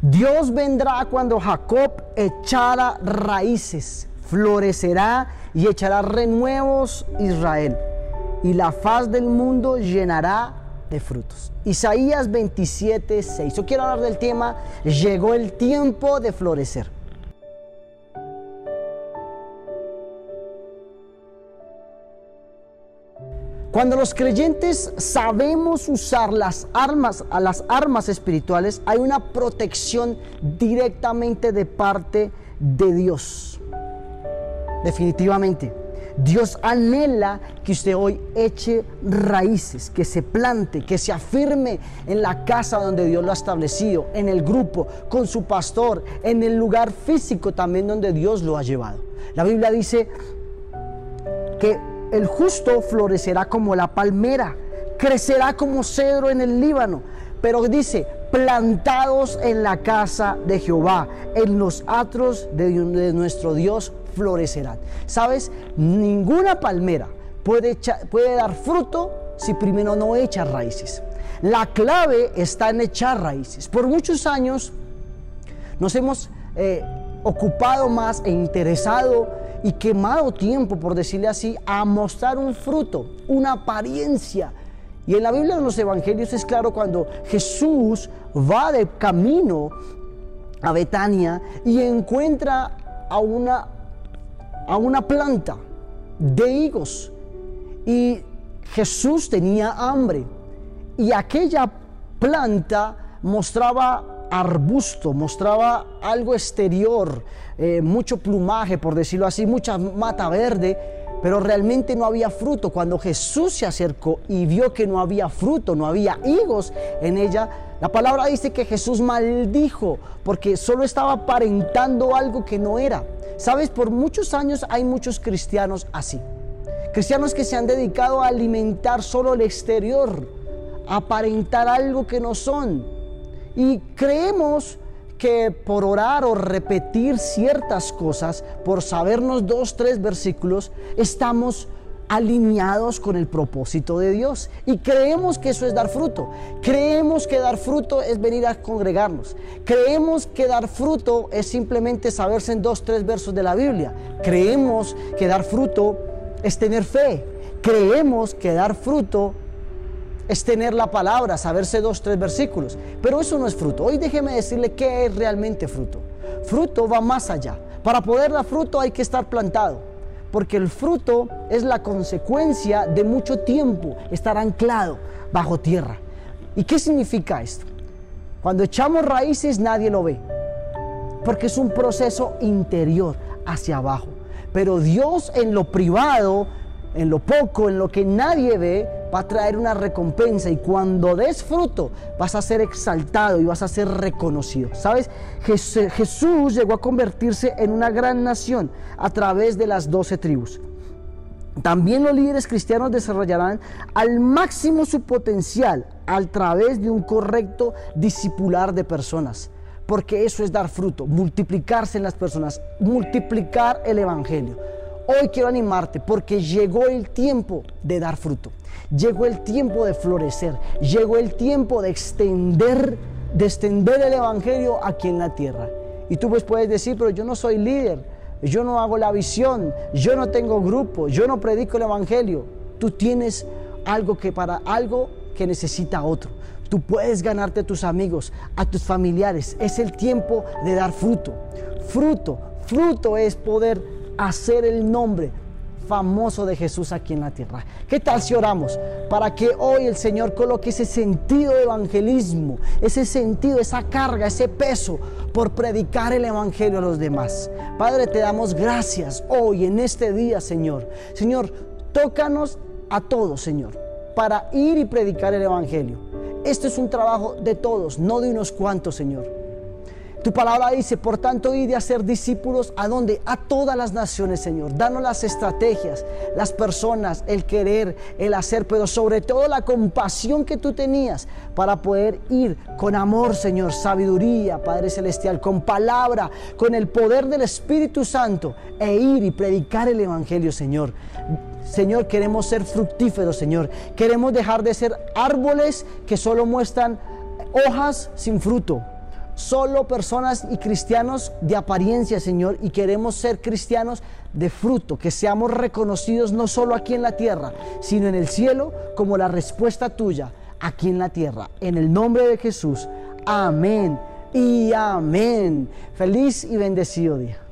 Dios vendrá cuando Jacob echara raíces, florecerá y echará renuevos Israel, y la faz del mundo llenará de frutos. Isaías 27, 6. Yo quiero hablar del tema, llegó el tiempo de florecer. Cuando los creyentes sabemos usar las armas, a las armas espirituales, hay una protección directamente de parte de Dios. Definitivamente. Dios anhela que usted hoy eche raíces, que se plante, que se afirme en la casa donde Dios lo ha establecido, en el grupo, con su pastor, en el lugar físico también donde Dios lo ha llevado. La Biblia dice que el justo florecerá como la palmera, crecerá como cedro en el Líbano, pero dice, plantados en la casa de Jehová, en los atros de, nuestro Dios florecerán. ¿Sabes? Ninguna palmera puede, dar fruto si primero no echa raíces. La clave está en echar raíces. Por muchos años nos hemos eh, ocupado más e interesado y quemado tiempo, por decirle así, a mostrar un fruto, una apariencia. Y en la Biblia de los Evangelios es claro cuando Jesús va de camino a Betania y encuentra a una, a una planta de higos. Y Jesús tenía hambre. Y aquella planta mostraba arbusto, mostraba algo exterior, eh, mucho plumaje, por decirlo así, mucha mata verde, pero realmente no había fruto. Cuando Jesús se acercó y vio que no había fruto, no había higos en ella, la palabra dice que Jesús maldijo porque solo estaba aparentando algo que no era. Sabes, por muchos años hay muchos cristianos así. Cristianos que se han dedicado a alimentar solo el exterior, aparentar algo que no son. Y creemos que por orar o repetir ciertas cosas, por sabernos dos, tres versículos, estamos alineados con el propósito de Dios. Y creemos que eso es dar fruto. Creemos que dar fruto es venir a congregarnos. Creemos que dar fruto es simplemente saberse en dos, tres versos de la Biblia. Creemos que dar fruto es tener fe. Creemos que dar fruto es tener la palabra, saberse dos, tres versículos. Pero eso no es fruto. Hoy déjeme decirle qué es realmente fruto. Fruto va más allá. Para poder dar fruto hay que estar plantado. Porque el fruto es la consecuencia de mucho tiempo estar anclado bajo tierra. ¿Y qué significa esto? Cuando echamos raíces nadie lo ve. Porque es un proceso interior hacia abajo. Pero Dios en lo privado en lo poco, en lo que nadie ve, va a traer una recompensa y cuando des fruto vas a ser exaltado y vas a ser reconocido. ¿Sabes? Jesús llegó a convertirse en una gran nación a través de las doce tribus. También los líderes cristianos desarrollarán al máximo su potencial a través de un correcto discipular de personas. Porque eso es dar fruto, multiplicarse en las personas, multiplicar el Evangelio. Hoy quiero animarte porque llegó el tiempo de dar fruto. Llegó el tiempo de florecer. Llegó el tiempo de extender, de extender el evangelio aquí en la tierra. Y tú pues puedes decir, pero yo no soy líder, yo no hago la visión, yo no tengo grupo, yo no predico el evangelio. Tú tienes algo que para algo que necesita otro. Tú puedes ganarte a tus amigos, a tus familiares. Es el tiempo de dar fruto. Fruto, fruto es poder hacer el nombre famoso de Jesús aquí en la tierra. ¿Qué tal si oramos para que hoy el Señor coloque ese sentido de evangelismo, ese sentido, esa carga, ese peso por predicar el Evangelio a los demás? Padre, te damos gracias hoy en este día, Señor. Señor, tócanos a todos, Señor, para ir y predicar el Evangelio. Este es un trabajo de todos, no de unos cuantos, Señor. Tu palabra dice, por tanto, y de hacer discípulos a dónde? A todas las naciones, Señor. Danos las estrategias, las personas, el querer, el hacer, pero sobre todo la compasión que tú tenías para poder ir con amor, Señor, sabiduría, Padre Celestial, con palabra, con el poder del Espíritu Santo e ir y predicar el Evangelio, Señor. Señor, queremos ser fructíferos, Señor. Queremos dejar de ser árboles que solo muestran hojas sin fruto solo personas y cristianos de apariencia, Señor, y queremos ser cristianos de fruto, que seamos reconocidos no solo aquí en la tierra, sino en el cielo como la respuesta tuya aquí en la tierra. En el nombre de Jesús. Amén y amén. Feliz y bendecido día.